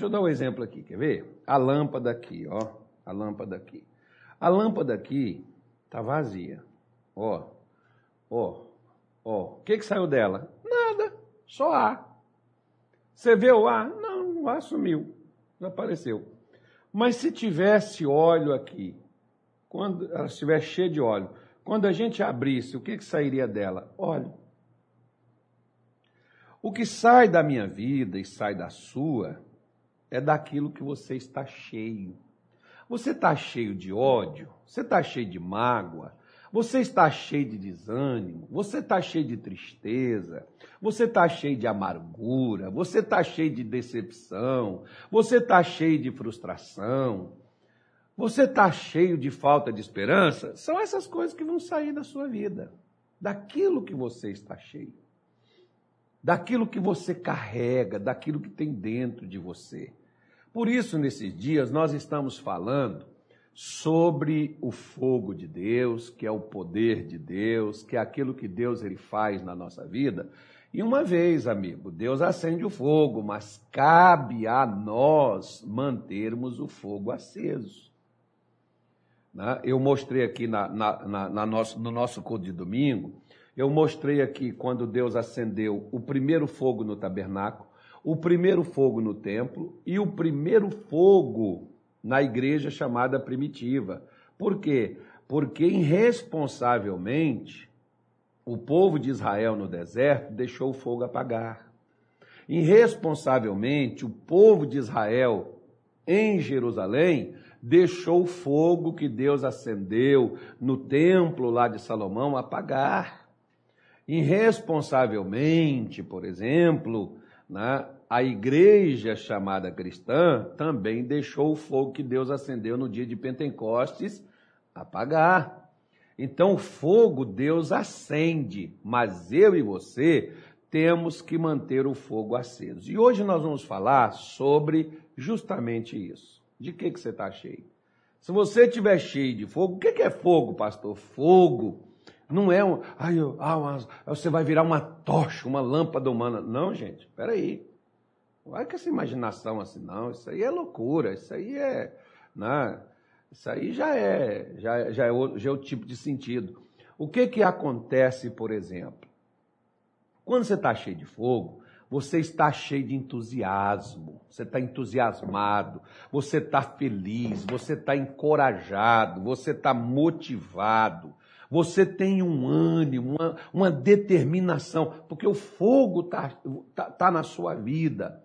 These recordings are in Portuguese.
Deixa eu dar um exemplo aqui, quer ver? A lâmpada aqui, ó. A lâmpada aqui. A lâmpada aqui tá vazia. Ó, ó, ó. O que que saiu dela? Nada, só ar. Você vê o ar? Não, o ar sumiu, desapareceu. Mas se tivesse óleo aqui, quando ela estiver cheia de óleo, quando a gente abrisse, o que, que sairia dela? Óleo. O que sai da minha vida e sai da sua é daquilo que você está cheio. Você está cheio de ódio, você está cheio de mágoa, você está cheio de desânimo, você está cheio de tristeza, você está cheio de amargura, você está cheio de decepção, você está cheio de frustração, você está cheio de falta de esperança. São essas coisas que vão sair da sua vida, daquilo que você está cheio, daquilo que você carrega, daquilo que tem dentro de você. Por isso, nesses dias, nós estamos falando sobre o fogo de Deus, que é o poder de Deus, que é aquilo que Deus ele faz na nossa vida. E uma vez, amigo, Deus acende o fogo, mas cabe a nós mantermos o fogo aceso. Né? Eu mostrei aqui na, na, na, na nosso, no nosso culto de domingo, eu mostrei aqui quando Deus acendeu o primeiro fogo no tabernáculo, o primeiro fogo no templo e o primeiro fogo na igreja chamada primitiva. Por quê? Porque irresponsavelmente o povo de Israel no deserto deixou o fogo apagar. Irresponsavelmente o povo de Israel em Jerusalém deixou o fogo que Deus acendeu no templo lá de Salomão apagar. Irresponsavelmente, por exemplo, né, a igreja chamada cristã também deixou o fogo que Deus acendeu no dia de Pentecostes apagar. Então, o fogo Deus acende, mas eu e você temos que manter o fogo aceso. E hoje nós vamos falar sobre justamente isso. De que, que você está cheio? Se você estiver cheio de fogo, o que, que é fogo, pastor? Fogo não é um. Ai, ah, você vai virar uma tocha, uma lâmpada humana. Não, gente, peraí. Não é que essa imaginação assim, não. Isso aí é loucura. Isso aí é. Né? Isso aí já é, já, já, é o, já é o tipo de sentido. O que que acontece, por exemplo? Quando você está cheio de fogo, você está cheio de entusiasmo, você está entusiasmado, você está feliz, você está encorajado, você está motivado, você tem um ânimo, uma, uma determinação, porque o fogo está tá, tá na sua vida.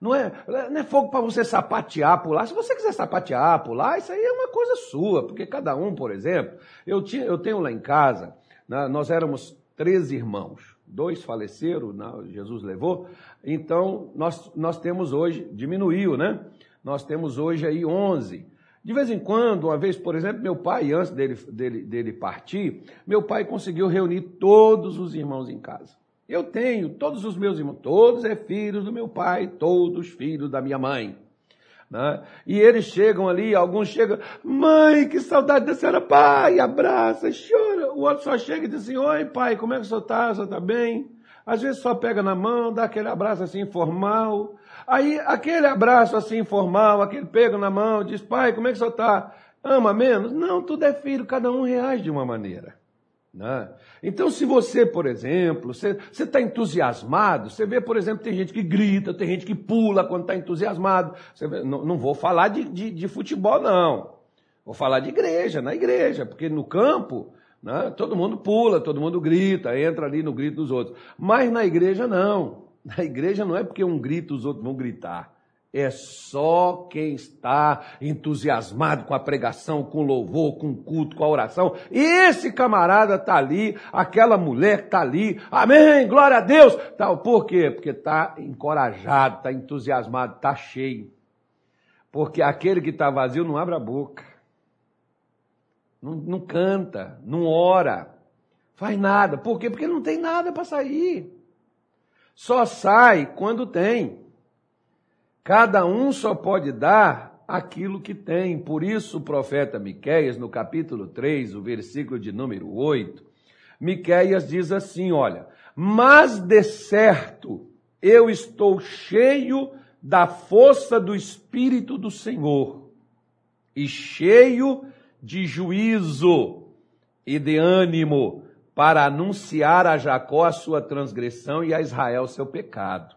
Não é, não é fogo para você sapatear lá. Se você quiser sapatear lá, isso aí é uma coisa sua, porque cada um, por exemplo, eu, tinha, eu tenho lá em casa, né, nós éramos três irmãos, dois faleceram, Jesus levou, então nós, nós temos hoje, diminuiu, né? Nós temos hoje aí onze. De vez em quando, uma vez, por exemplo, meu pai, antes dele, dele, dele partir, meu pai conseguiu reunir todos os irmãos em casa. Eu tenho todos os meus irmãos, todos é filhos do meu pai, todos filhos da minha mãe. Né? E eles chegam ali, alguns chegam, mãe, que saudade da senhora, pai, abraça, chora. O outro só chega e diz assim, oi pai, como é que o senhor está? O senhor está bem? Às vezes só pega na mão, dá aquele abraço assim informal. Aí aquele abraço assim informal, aquele pego na mão, diz, pai, como é que você está? Ama menos? Não, tudo é filho, cada um reage de uma maneira. Né? Então, se você, por exemplo, você está entusiasmado, você vê, por exemplo, tem gente que grita, tem gente que pula quando está entusiasmado. Não, não, vou falar de, de, de, futebol, não. Vou falar de igreja, na igreja, porque no campo né, todo mundo pula, todo mundo grita, entra ali no grito dos outros. Mas na igreja, não. Na igreja não é porque um grita, os outros vão gritar. É só quem está entusiasmado com a pregação, com louvor, com o culto, com a oração. Esse camarada está ali, aquela mulher está ali. Amém, glória a Deus. Tá, por quê? Porque está encorajado, está entusiasmado, está cheio. Porque aquele que está vazio não abre a boca. Não, não canta, não ora, faz nada. Por quê? Porque não tem nada para sair. Só sai quando tem. Cada um só pode dar aquilo que tem. Por isso o profeta Miqueias, no capítulo 3, o versículo de número 8, Miqueias diz assim, olha: "Mas de certo eu estou cheio da força do Espírito do Senhor e cheio de juízo e de ânimo para anunciar a Jacó a sua transgressão e a Israel seu pecado.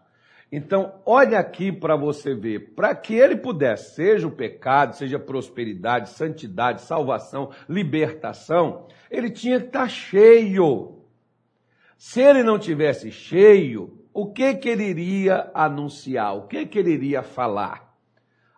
Então, olha aqui para você ver, para que ele pudesse, seja o pecado, seja prosperidade, santidade, salvação, libertação, ele tinha que estar cheio. Se ele não tivesse cheio, o que que ele iria anunciar? O que que ele iria falar?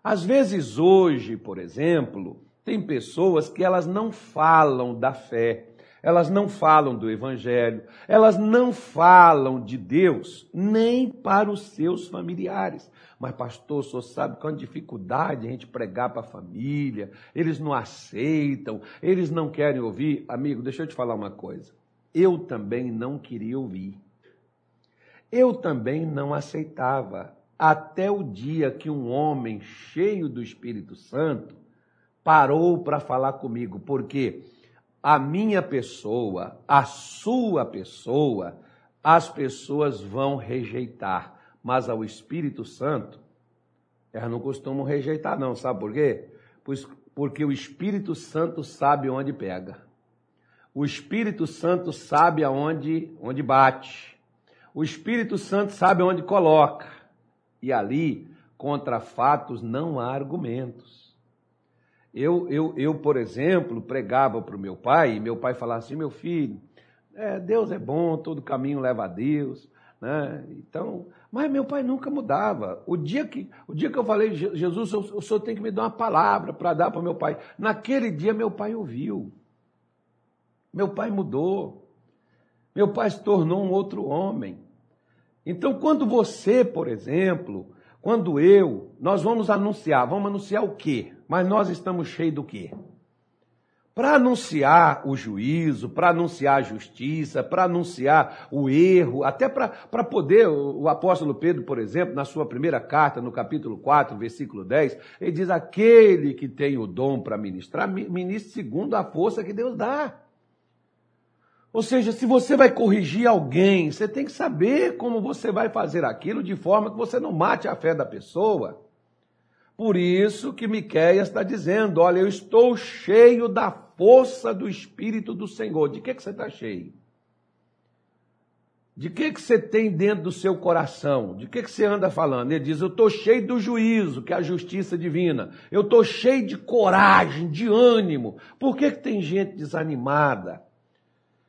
Às vezes hoje, por exemplo, tem pessoas que elas não falam da fé, elas não falam do evangelho, elas não falam de Deus nem para os seus familiares. Mas, pastor, senhor sabe que é dificuldade a gente pregar para a família, eles não aceitam, eles não querem ouvir. Amigo, deixa eu te falar uma coisa. Eu também não queria ouvir. Eu também não aceitava. Até o dia que um homem cheio do Espírito Santo parou para falar comigo, porque a minha pessoa, a sua pessoa, as pessoas vão rejeitar, mas ao Espírito Santo, elas não costumam rejeitar, não, sabe por quê? Pois, porque o Espírito Santo sabe onde pega. O Espírito Santo sabe aonde onde bate. O Espírito Santo sabe onde coloca. E ali, contra fatos, não há argumentos. Eu, eu, eu por exemplo, pregava para o meu pai, e meu pai falava assim: meu filho, é, Deus é bom, todo caminho leva a Deus. Né? Então, mas meu pai nunca mudava. O dia que, o dia que eu falei, Jesus, o senhor tem que me dar uma palavra para dar para meu pai. Naquele dia, meu pai ouviu. Meu pai mudou. Meu pai se tornou um outro homem. Então, quando você, por exemplo, quando eu, nós vamos anunciar, vamos anunciar o quê? Mas nós estamos cheios do quê? Para anunciar o juízo, para anunciar a justiça, para anunciar o erro, até para poder, o apóstolo Pedro, por exemplo, na sua primeira carta, no capítulo 4, versículo 10, ele diz: aquele que tem o dom para ministrar, ministre segundo a força que Deus dá. Ou seja, se você vai corrigir alguém, você tem que saber como você vai fazer aquilo de forma que você não mate a fé da pessoa. Por isso que Miqueias está dizendo: olha, eu estou cheio da força do Espírito do Senhor. De que, que você está cheio? De que, que você tem dentro do seu coração? De que, que você anda falando? Ele diz: Eu estou cheio do juízo, que é a justiça divina. Eu estou cheio de coragem, de ânimo. Por que, que tem gente desanimada?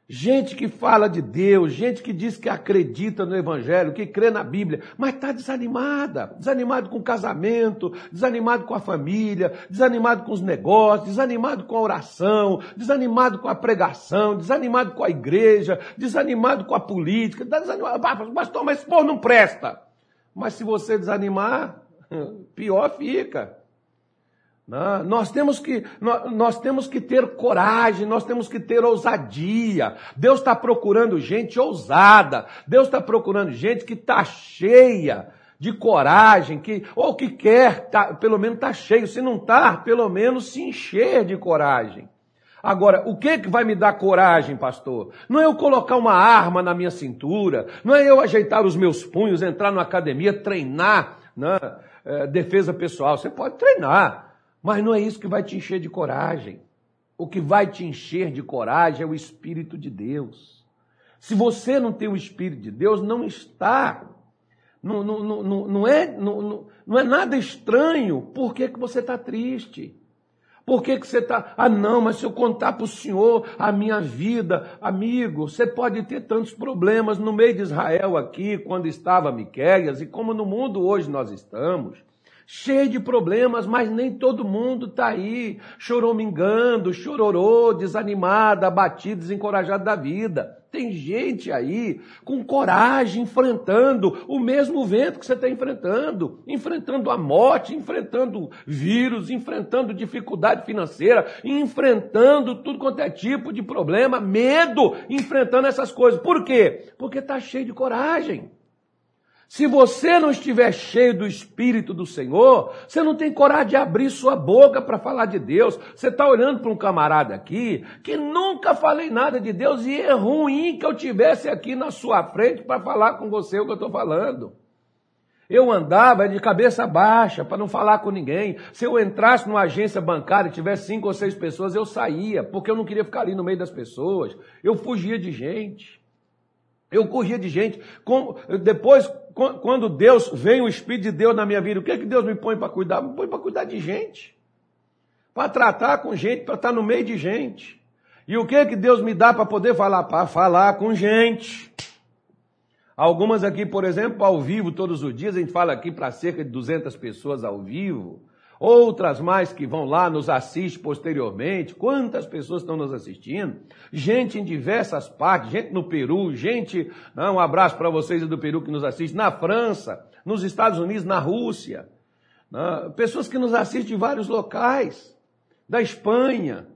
Gente que fala de Deus, gente que diz que acredita no Evangelho, que crê na Bíblia, mas está desanimada. Desanimado com o casamento, desanimado com a família, desanimado com os negócios, desanimado com a oração, desanimado com a pregação, desanimado com a igreja, desanimado com a política. Está desanimado. Pastor, mas esse povo não presta. Mas se você desanimar, pior fica. Né? Nós temos, que, nós temos que ter coragem, nós temos que ter ousadia. Deus está procurando gente ousada. Deus está procurando gente que está cheia de coragem, que, ou que quer, tá, pelo menos está cheio. Se não está, pelo menos se encher de coragem. Agora, o que, que vai me dar coragem, pastor? Não é eu colocar uma arma na minha cintura, não é eu ajeitar os meus punhos, entrar na academia, treinar né, é, defesa pessoal. Você pode treinar, mas não é isso que vai te encher de coragem. O que vai te encher de coragem é o Espírito de Deus. Se você não tem o Espírito de Deus, não está. Não, não, não, não, é, não, não é nada estranho. Por que, que você está triste? Por que, que você está. Ah, não, mas se eu contar para o senhor a minha vida, amigo, você pode ter tantos problemas no meio de Israel aqui, quando estava Miquéias, e como no mundo hoje nós estamos cheio de problemas, mas nem todo mundo está aí choromingando, chororô, desanimado, abatido, desencorajado da vida. Tem gente aí com coragem enfrentando o mesmo vento que você está enfrentando, enfrentando a morte, enfrentando vírus, enfrentando dificuldade financeira, enfrentando tudo quanto é tipo de problema, medo, enfrentando essas coisas. Por quê? Porque está cheio de coragem. Se você não estiver cheio do Espírito do Senhor, você não tem coragem de abrir sua boca para falar de Deus. Você está olhando para um camarada aqui que nunca falei nada de Deus e é ruim que eu tivesse aqui na sua frente para falar com você o que eu estou falando. Eu andava de cabeça baixa para não falar com ninguém. Se eu entrasse numa agência bancária e tivesse cinco ou seis pessoas, eu saía, porque eu não queria ficar ali no meio das pessoas. Eu fugia de gente. Eu corria de gente. Depois, quando Deus vem o Espírito de Deus na minha vida, o que é que Deus me põe para cuidar? Me põe para cuidar de gente. Para tratar com gente, para estar no meio de gente. E o que é que Deus me dá para poder falar? Para falar com gente. Algumas aqui, por exemplo, ao vivo todos os dias, a gente fala aqui para cerca de 200 pessoas ao vivo. Outras mais que vão lá, nos assistem posteriormente. Quantas pessoas estão nos assistindo? Gente em diversas partes, gente no Peru, gente, né, um abraço para vocês do Peru que nos assistem, na França, nos Estados Unidos, na Rússia. Né? Pessoas que nos assistem de vários locais, da Espanha.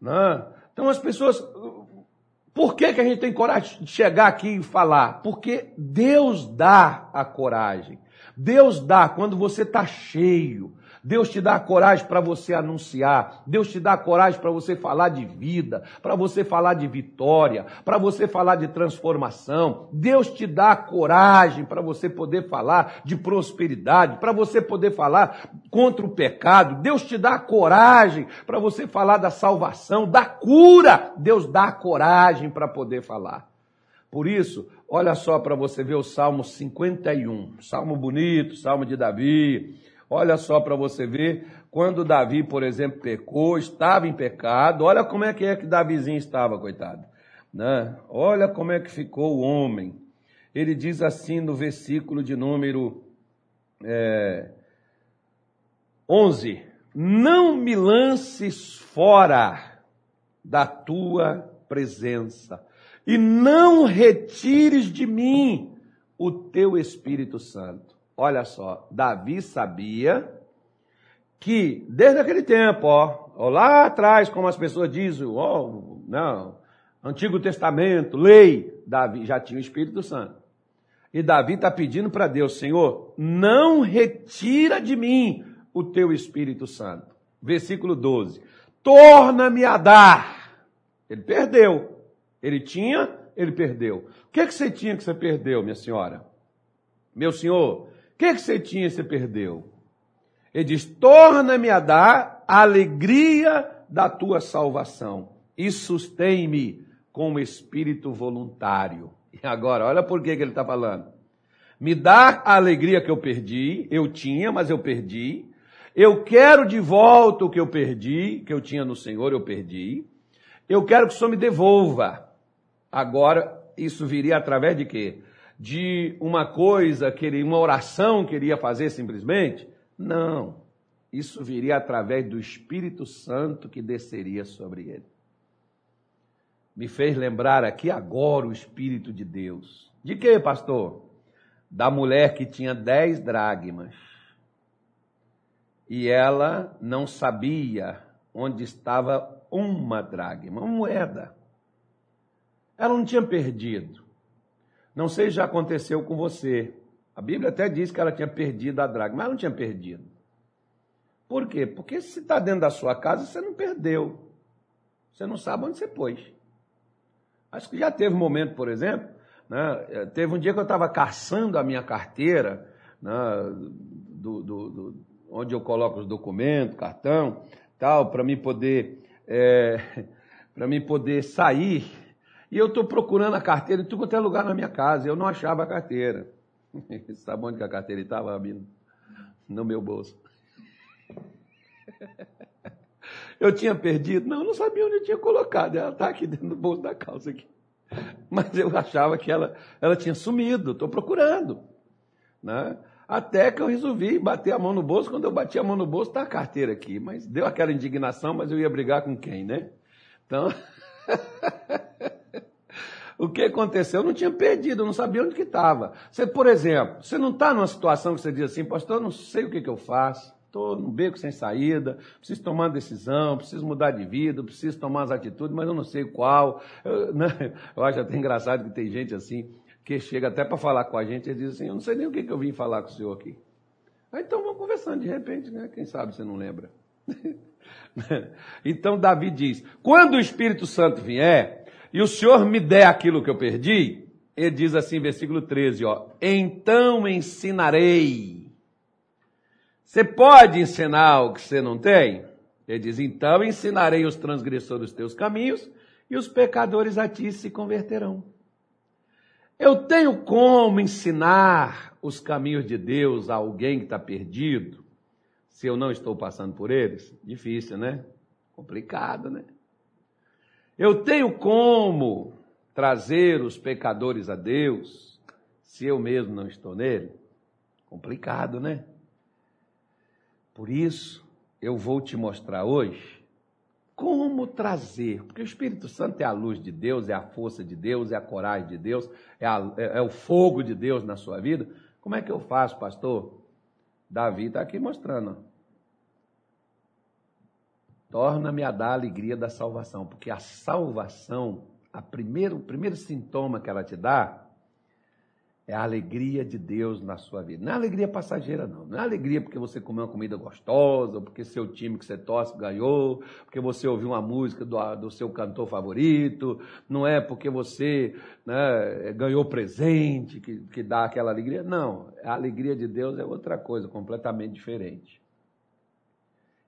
Né? Então as pessoas por que, que a gente tem coragem de chegar aqui e falar? Porque Deus dá a coragem. Deus dá quando você está cheio, Deus te dá coragem para você anunciar. Deus te dá coragem para você falar de vida, para você falar de vitória, para você falar de transformação. Deus te dá coragem para você poder falar de prosperidade, para você poder falar contra o pecado. Deus te dá coragem para você falar da salvação, da cura. Deus dá coragem para poder falar. Por isso, olha só para você ver o Salmo 51. Salmo bonito, Salmo de Davi. Olha só para você ver, quando Davi, por exemplo, pecou, estava em pecado, olha como é que é que Davizinho estava, coitado. Né? Olha como é que ficou o homem. Ele diz assim no versículo de número é, 11: Não me lances fora da tua presença, e não retires de mim o teu Espírito Santo. Olha só, Davi sabia que desde aquele tempo, ó, ó lá atrás, como as pessoas dizem, ó, não, Antigo Testamento, lei, Davi já tinha o Espírito Santo. E Davi está pedindo para Deus, Senhor, não retira de mim o teu Espírito Santo. Versículo 12. Torna-me a dar. Ele perdeu. Ele tinha, ele perdeu. O que, é que você tinha que você perdeu, minha senhora? Meu senhor, que, que você tinha e você perdeu? Ele diz: torna-me a dar a alegria da tua salvação e sustém-me com o espírito voluntário. E agora, olha por que, que ele está falando. Me dá a alegria que eu perdi, eu tinha, mas eu perdi. Eu quero de volta o que eu perdi, que eu tinha no Senhor, eu perdi. Eu quero que o Senhor me devolva. Agora, isso viria através de quê? De uma coisa, que ele, uma oração que ele ia fazer simplesmente. Não. Isso viria através do Espírito Santo que desceria sobre ele. Me fez lembrar aqui agora o Espírito de Deus. De que, pastor? Da mulher que tinha dez dragmas. E ela não sabia onde estava uma dragma, uma moeda. Ela não tinha perdido. Não sei se já aconteceu com você. A Bíblia até diz que ela tinha perdido a dracma, mas não tinha perdido. Por quê? Porque se está dentro da sua casa, você não perdeu. Você não sabe onde você pôs. Acho que já teve um momento, por exemplo, né, eh, teve um dia que eu estava caçando a minha carteira, né, do, do, do, onde eu coloco os documentos, cartão, tal, para mim poder, é, eh, para mim poder sair e eu estou procurando a carteira em tudo quanto é lugar na minha casa. Eu não achava a carteira. Sabe onde que a carteira estava, Rabino? No meu bolso. Eu tinha perdido? Não, eu não sabia onde eu tinha colocado. Ela está aqui dentro do bolso da calça aqui. Mas eu achava que ela, ela tinha sumido. Estou procurando. Né? Até que eu resolvi bater a mão no bolso. Quando eu bati a mão no bolso, está a carteira aqui. Mas deu aquela indignação, mas eu ia brigar com quem, né? Então. O que aconteceu? Eu não tinha perdido, eu não sabia onde que estava. Você, por exemplo, você não está numa situação que você diz assim, pastor, eu não sei o que, que eu faço, estou num beco sem saída, preciso tomar uma decisão, preciso mudar de vida, preciso tomar as atitudes, mas eu não sei qual. Eu, né? eu acho até engraçado que tem gente assim, que chega até para falar com a gente e diz assim, eu não sei nem o que, que eu vim falar com o senhor aqui. Aí então vamos conversando, de repente, né? quem sabe você não lembra. então Davi diz, quando o Espírito Santo vier, e o Senhor me der aquilo que eu perdi, ele diz assim, versículo 13, ó, então ensinarei. Você pode ensinar o que você não tem? Ele diz, então ensinarei os transgressores os teus caminhos e os pecadores a ti se converterão. Eu tenho como ensinar os caminhos de Deus a alguém que está perdido, se eu não estou passando por eles? Difícil, né? Complicado, né? Eu tenho como trazer os pecadores a Deus, se eu mesmo não estou nele? Complicado, né? Por isso, eu vou te mostrar hoje como trazer, porque o Espírito Santo é a luz de Deus, é a força de Deus, é a coragem de Deus, é, a, é, é o fogo de Deus na sua vida. Como é que eu faço, pastor? Davi está aqui mostrando. Torna-me a dar a alegria da salvação, porque a salvação, a primeiro, o primeiro sintoma que ela te dá é a alegria de Deus na sua vida. Não é alegria passageira, não. Não é alegria porque você comeu uma comida gostosa, porque seu time que você torce ganhou, porque você ouviu uma música do, do seu cantor favorito. Não é porque você né, ganhou presente que, que dá aquela alegria. Não. A alegria de Deus é outra coisa, completamente diferente.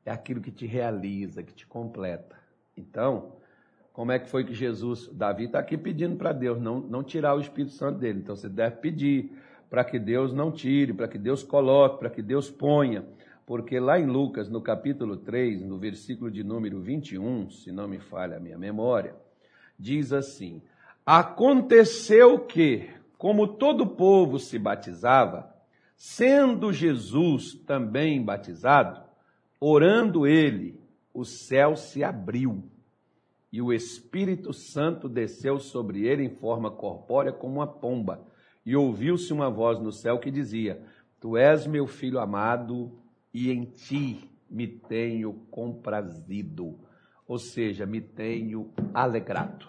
É aquilo que te realiza, que te completa. Então, como é que foi que Jesus, Davi está aqui pedindo para Deus não, não tirar o Espírito Santo dele. Então você deve pedir para que Deus não tire, para que Deus coloque, para que Deus ponha. Porque lá em Lucas, no capítulo 3, no versículo de número 21, se não me falha a minha memória, diz assim: Aconteceu que, como todo povo se batizava, sendo Jesus também batizado, orando ele, o céu se abriu e o Espírito Santo desceu sobre ele em forma corpórea como uma pomba. E ouviu-se uma voz no céu que dizia: Tu és meu filho amado, e em ti me tenho comprazido. Ou seja, me tenho alegrado.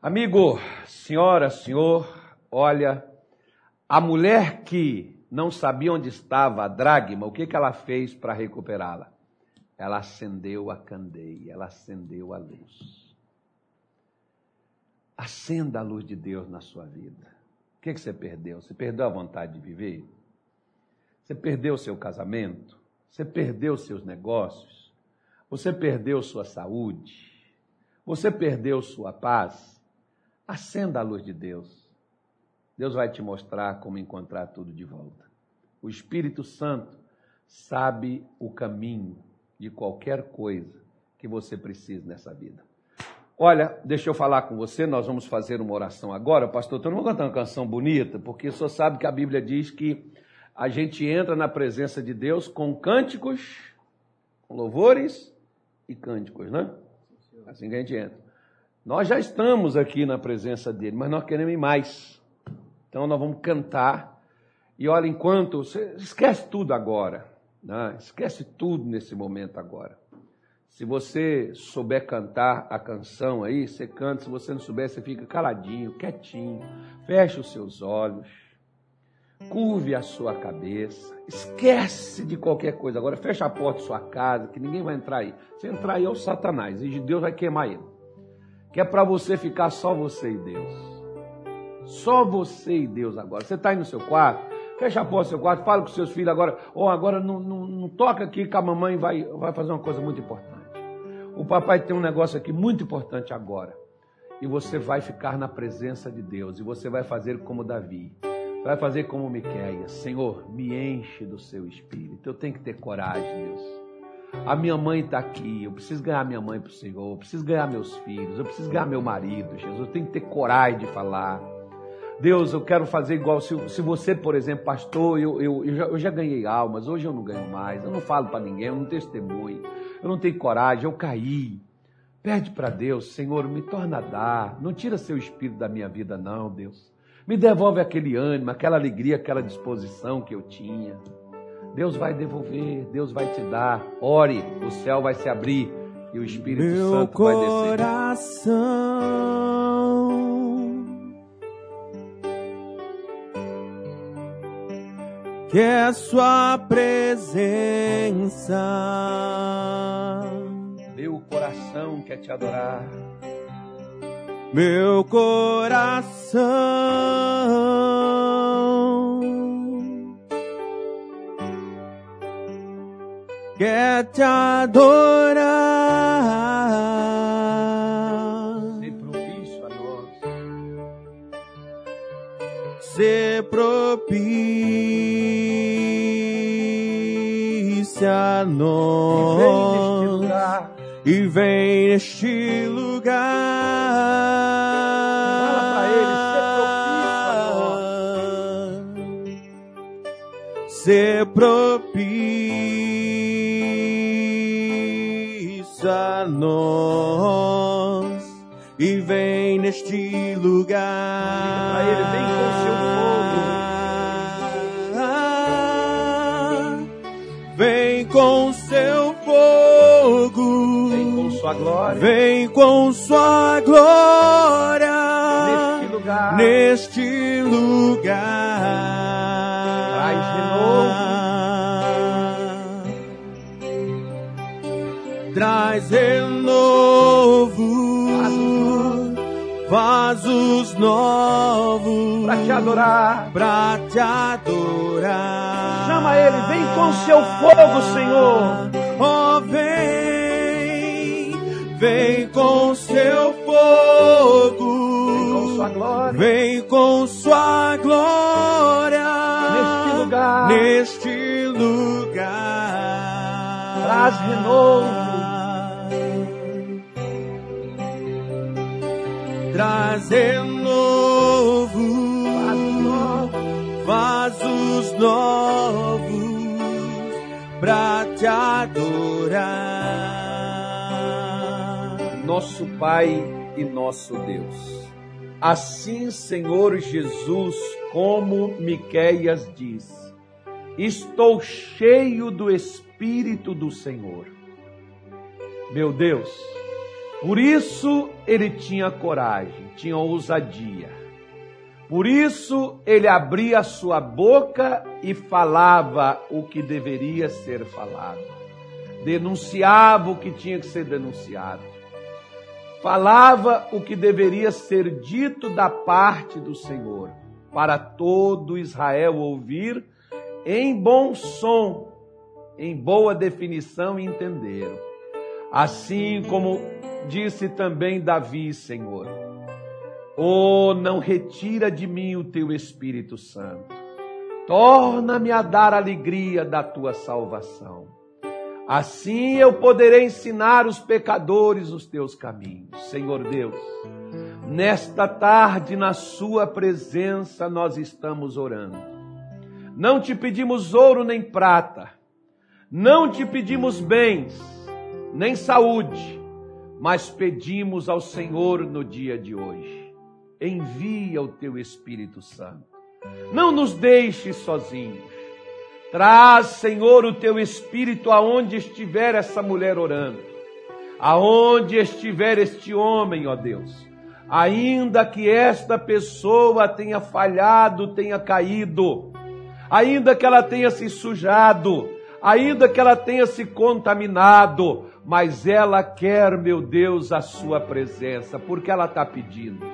Amigo, senhora, senhor, olha, a mulher que não sabia onde estava a dragma, o que, que ela fez para recuperá-la? ela acendeu a candeia, ela acendeu a luz. Acenda a luz de Deus na sua vida. O que, que você perdeu? Você perdeu a vontade de viver? Você perdeu o seu casamento? Você perdeu seus negócios? Você perdeu sua saúde? Você perdeu sua paz? Acenda a luz de Deus. Deus vai te mostrar como encontrar tudo de volta. O Espírito Santo sabe o caminho de qualquer coisa que você precise nessa vida. Olha, deixa eu falar com você, nós vamos fazer uma oração agora. Pastor, eu não vou cantar uma canção bonita, porque só sabe que a Bíblia diz que a gente entra na presença de Deus com cânticos, com louvores e cânticos, né? Assim que a gente entra. Nós já estamos aqui na presença dele, mas nós queremos ir mais. Então nós vamos cantar. E olha, enquanto. Esquece tudo agora. Né? Esquece tudo nesse momento agora. Se você souber cantar a canção aí, você canta. Se você não souber, você fica caladinho, quietinho. Feche os seus olhos. Curve a sua cabeça. Esquece de qualquer coisa. Agora fecha a porta da sua casa, que ninguém vai entrar aí. Se entrar aí é o Satanás. E Deus vai queimar ele. Que é para você ficar só você e Deus. Só você e Deus agora. Você está aí no seu quarto, Fecha a porta do seu quarto, fala com seus filhos agora. Ou agora não, não, não, toca aqui que a mamãe vai, vai fazer uma coisa muito importante. O papai tem um negócio aqui muito importante agora. E você vai ficar na presença de Deus. E você vai fazer como Davi. Vai fazer como Miqueias. Senhor, me enche do seu espírito. Eu tenho que ter coragem, Deus. A minha mãe está aqui. Eu preciso ganhar minha mãe para o Senhor. Eu preciso ganhar meus filhos. Eu preciso ganhar meu marido, Jesus. Eu tenho que ter coragem de falar. Deus, eu quero fazer igual. Se, se você, por exemplo, pastor, eu, eu, eu, já, eu já ganhei almas, hoje eu não ganho mais. Eu não falo para ninguém, eu não testemunho, eu não tenho coragem, eu caí. Pede para Deus, Senhor, me torna a dar. Não tira seu espírito da minha vida, não, Deus. Me devolve aquele ânimo, aquela alegria, aquela disposição que eu tinha. Deus vai devolver, Deus vai te dar. Ore, o céu vai se abrir e o Espírito Meu Santo vai descer. Coração que é sua presença. Meu coração quer te adorar. meu coração quer te adorar. Se propício a nós. Se propício nós E vem neste e vem neste lugar. Fala pra ele, Se propício a nós e vem neste lugar. Sua glória. Vem com sua glória Neste lugar. neste lugar. Traz Traz renovo, vasos novos Pra te adorar. pra te adorar. Chama ele, vem com seu fogo, Senhor. Vem, com seu fogo. Vem com sua glória. Vem com sua glória Neste lugar. neste lugar. Traz renovo. Traz renovo, vasos novos pra te adorar. Nosso Pai e nosso Deus. Assim, Senhor Jesus, como Miqueias diz, estou cheio do Espírito do Senhor. Meu Deus, por isso ele tinha coragem, tinha ousadia. Por isso ele abria sua boca e falava o que deveria ser falado. Denunciava o que tinha que ser denunciado. Falava o que deveria ser dito da parte do Senhor, para todo Israel ouvir em bom som, em boa definição e entenderam. Assim como disse também Davi, Senhor: Oh, não retira de mim o teu Espírito Santo. Torna-me a dar alegria da tua salvação. Assim eu poderei ensinar os pecadores os teus caminhos. Senhor Deus, nesta tarde, na Sua presença, nós estamos orando. Não te pedimos ouro nem prata, não te pedimos bens, nem saúde, mas pedimos ao Senhor no dia de hoje. Envia o teu Espírito Santo. Não nos deixes sozinhos. Traz, Senhor, o teu Espírito aonde estiver essa mulher orando, aonde estiver este homem, ó Deus. Ainda que esta pessoa tenha falhado, tenha caído, ainda que ela tenha se sujado, ainda que ela tenha se contaminado, mas ela quer, meu Deus, a sua presença, porque ela está pedindo.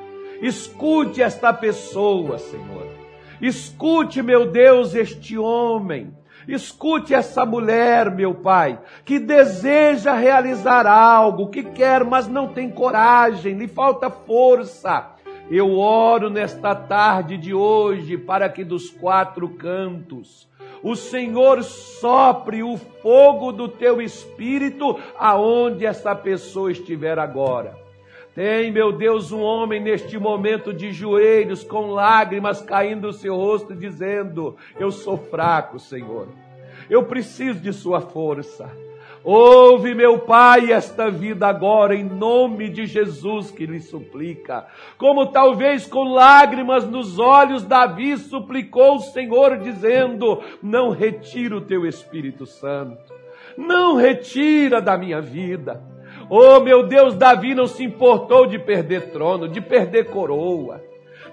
Escute esta pessoa, Senhor. Escute, meu Deus, este homem. Escute essa mulher, meu Pai, que deseja realizar algo, que quer, mas não tem coragem, lhe falta força. Eu oro nesta tarde de hoje para que dos quatro cantos o Senhor sopre o fogo do teu espírito aonde essa pessoa estiver agora. Tem, meu Deus, um homem neste momento de joelhos, com lágrimas caindo no seu rosto, dizendo: Eu sou fraco, Senhor. Eu preciso de Sua força. Ouve, meu Pai, esta vida agora, em nome de Jesus que lhe suplica. Como talvez com lágrimas nos olhos, Davi suplicou o Senhor, dizendo: Não retira o teu Espírito Santo. Não retira da minha vida. Oh, meu Deus, Davi não se importou de perder trono, de perder coroa.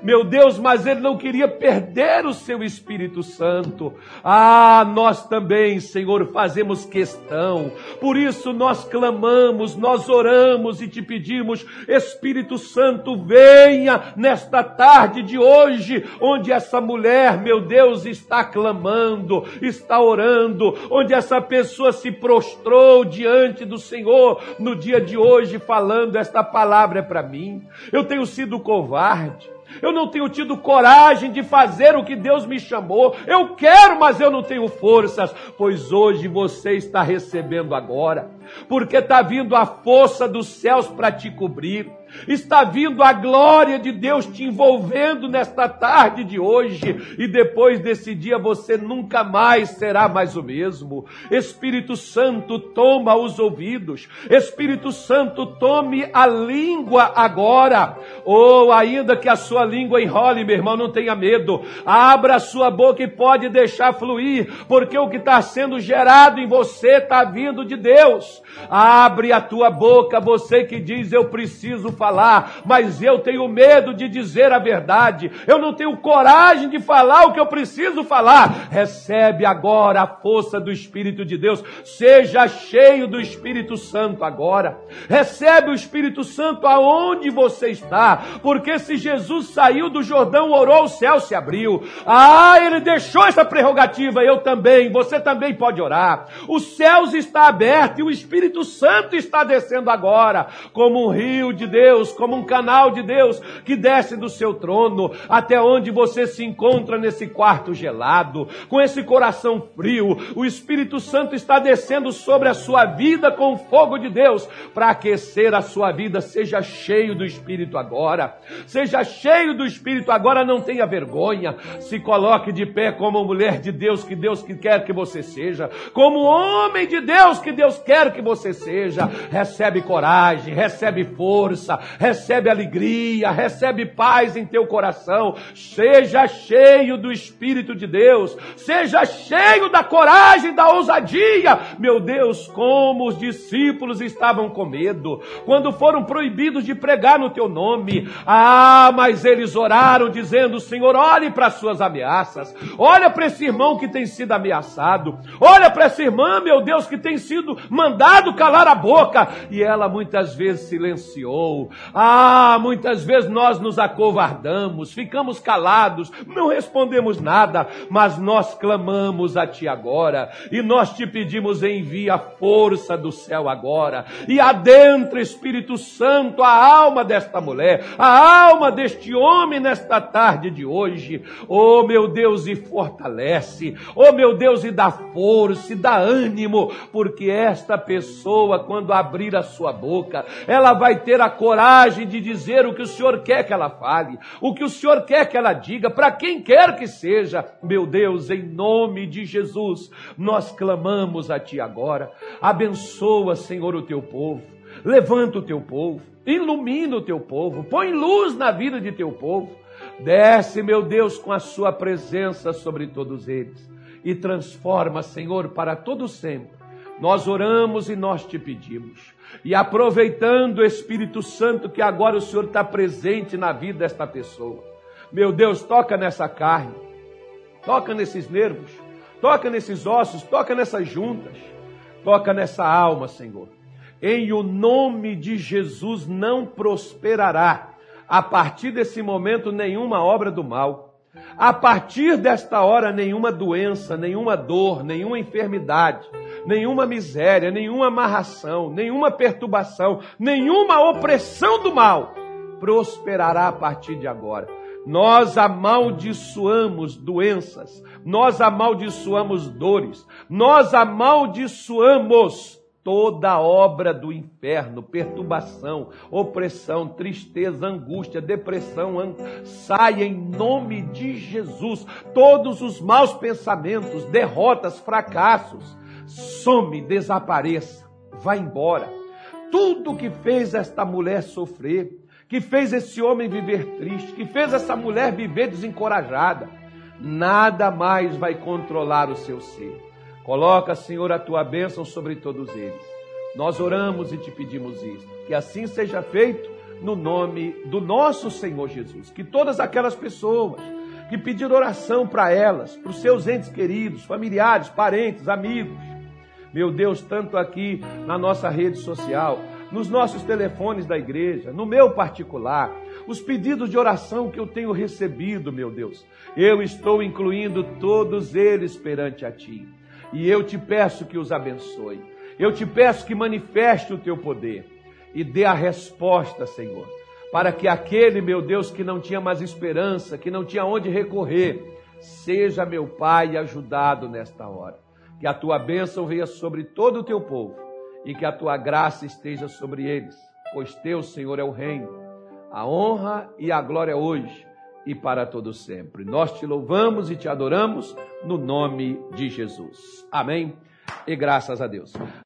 Meu Deus, mas ele não queria perder o seu Espírito Santo. Ah, nós também, Senhor, fazemos questão. Por isso nós clamamos, nós oramos e te pedimos, Espírito Santo, venha nesta tarde de hoje, onde essa mulher, meu Deus, está clamando, está orando, onde essa pessoa se prostrou diante do Senhor no dia de hoje, falando: esta palavra para mim. Eu tenho sido covarde. Eu não tenho tido coragem de fazer o que Deus me chamou. Eu quero, mas eu não tenho forças. Pois hoje você está recebendo agora. Porque está vindo a força dos céus para te cobrir. Está vindo a glória de Deus te envolvendo nesta tarde de hoje, e depois desse dia você nunca mais será mais o mesmo. Espírito Santo, toma os ouvidos. Espírito Santo, tome a língua agora. Ou ainda que a sua língua enrole, meu irmão, não tenha medo. Abra a sua boca e pode deixar fluir, porque o que está sendo gerado em você está vindo de Deus. Abre a tua boca, você que diz eu preciso falar, mas eu tenho medo de dizer a verdade. Eu não tenho coragem de falar o que eu preciso falar. Recebe agora a força do Espírito de Deus. Seja cheio do Espírito Santo agora. Recebe o Espírito Santo aonde você está, porque se Jesus saiu do Jordão, orou, o céu se abriu. Ah, ele deixou essa prerrogativa, eu também, você também pode orar. Os céus está aberto e o Espírito Santo está descendo agora, como um rio de Deus, como um canal de Deus que desce do seu trono até onde você se encontra nesse quarto gelado, com esse coração frio. O Espírito Santo está descendo sobre a sua vida com o fogo de Deus para aquecer a sua vida. Seja cheio do Espírito agora. Seja cheio do Espírito agora, não tenha vergonha. Se coloque de pé como mulher de Deus que Deus quer que você seja, como homem de Deus que Deus quer que você seja. Recebe coragem, recebe força, recebe alegria, recebe paz em teu coração. Seja cheio do Espírito de Deus, seja cheio da coragem, da ousadia. Meu Deus, como os discípulos estavam com medo quando foram proibidos de pregar no teu nome. Ah, mas eles oraram dizendo: Senhor, olhe para as suas ameaças, olha para esse irmão que tem sido ameaçado, olha para essa irmã, meu Deus, que tem sido mandado calar a boca. E ela muitas vezes silenciou. Ah, muitas vezes nós nos acovardamos, ficamos calados, não respondemos nada, mas nós clamamos a Ti agora e nós te pedimos envia a força do céu agora e adentra Espírito Santo a alma desta mulher, a alma deste homem nesta tarde de hoje. Oh meu Deus, e fortalece, oh meu Deus, e dá força, e dá ânimo, porque esta pessoa, quando abrir a sua boca, ela vai ter a coragem de dizer o que o Senhor quer que ela fale, o que o Senhor quer que ela diga, para quem quer que seja. Meu Deus, em nome de Jesus, nós clamamos a Ti agora. Abençoa, Senhor, o Teu povo. Levanta o Teu povo. Ilumina o Teu povo. Põe luz na vida de Teu povo. Desce, meu Deus, com a Sua presença sobre todos eles. E transforma, Senhor, para todo sempre. Nós oramos e nós te pedimos. E aproveitando o Espírito Santo que agora o Senhor está presente na vida desta pessoa. Meu Deus, toca nessa carne, toca nesses nervos, toca nesses ossos, toca nessas juntas, toca nessa alma, Senhor. Em o nome de Jesus não prosperará a partir desse momento nenhuma obra do mal. A partir desta hora, nenhuma doença, nenhuma dor, nenhuma enfermidade, nenhuma miséria, nenhuma amarração, nenhuma perturbação, nenhuma opressão do mal prosperará a partir de agora. Nós amaldiçoamos doenças, nós amaldiçoamos dores, nós amaldiçoamos toda obra do inferno, perturbação, opressão, tristeza, angústia, depressão, ang... saia em nome de Jesus. Todos os maus pensamentos, derrotas, fracassos, some, desapareça, vá embora. Tudo que fez esta mulher sofrer, que fez esse homem viver triste, que fez essa mulher viver desencorajada, nada mais vai controlar o seu ser. Coloca, Senhor, a tua bênção sobre todos eles. Nós oramos e te pedimos isso. Que assim seja feito, no nome do nosso Senhor Jesus. Que todas aquelas pessoas que pediram oração para elas, para os seus entes queridos, familiares, parentes, amigos, meu Deus, tanto aqui na nossa rede social, nos nossos telefones da igreja, no meu particular, os pedidos de oração que eu tenho recebido, meu Deus, eu estou incluindo todos eles perante a Ti. E eu te peço que os abençoe. Eu te peço que manifeste o teu poder e dê a resposta, Senhor, para que aquele, meu Deus, que não tinha mais esperança, que não tinha onde recorrer, seja, meu Pai, ajudado nesta hora. Que a tua bênção venha sobre todo o teu povo e que a tua graça esteja sobre eles, pois teu, Senhor, é o reino, a honra e a glória hoje e para todo sempre. Nós te louvamos e te adoramos no nome de Jesus. Amém. E graças a Deus.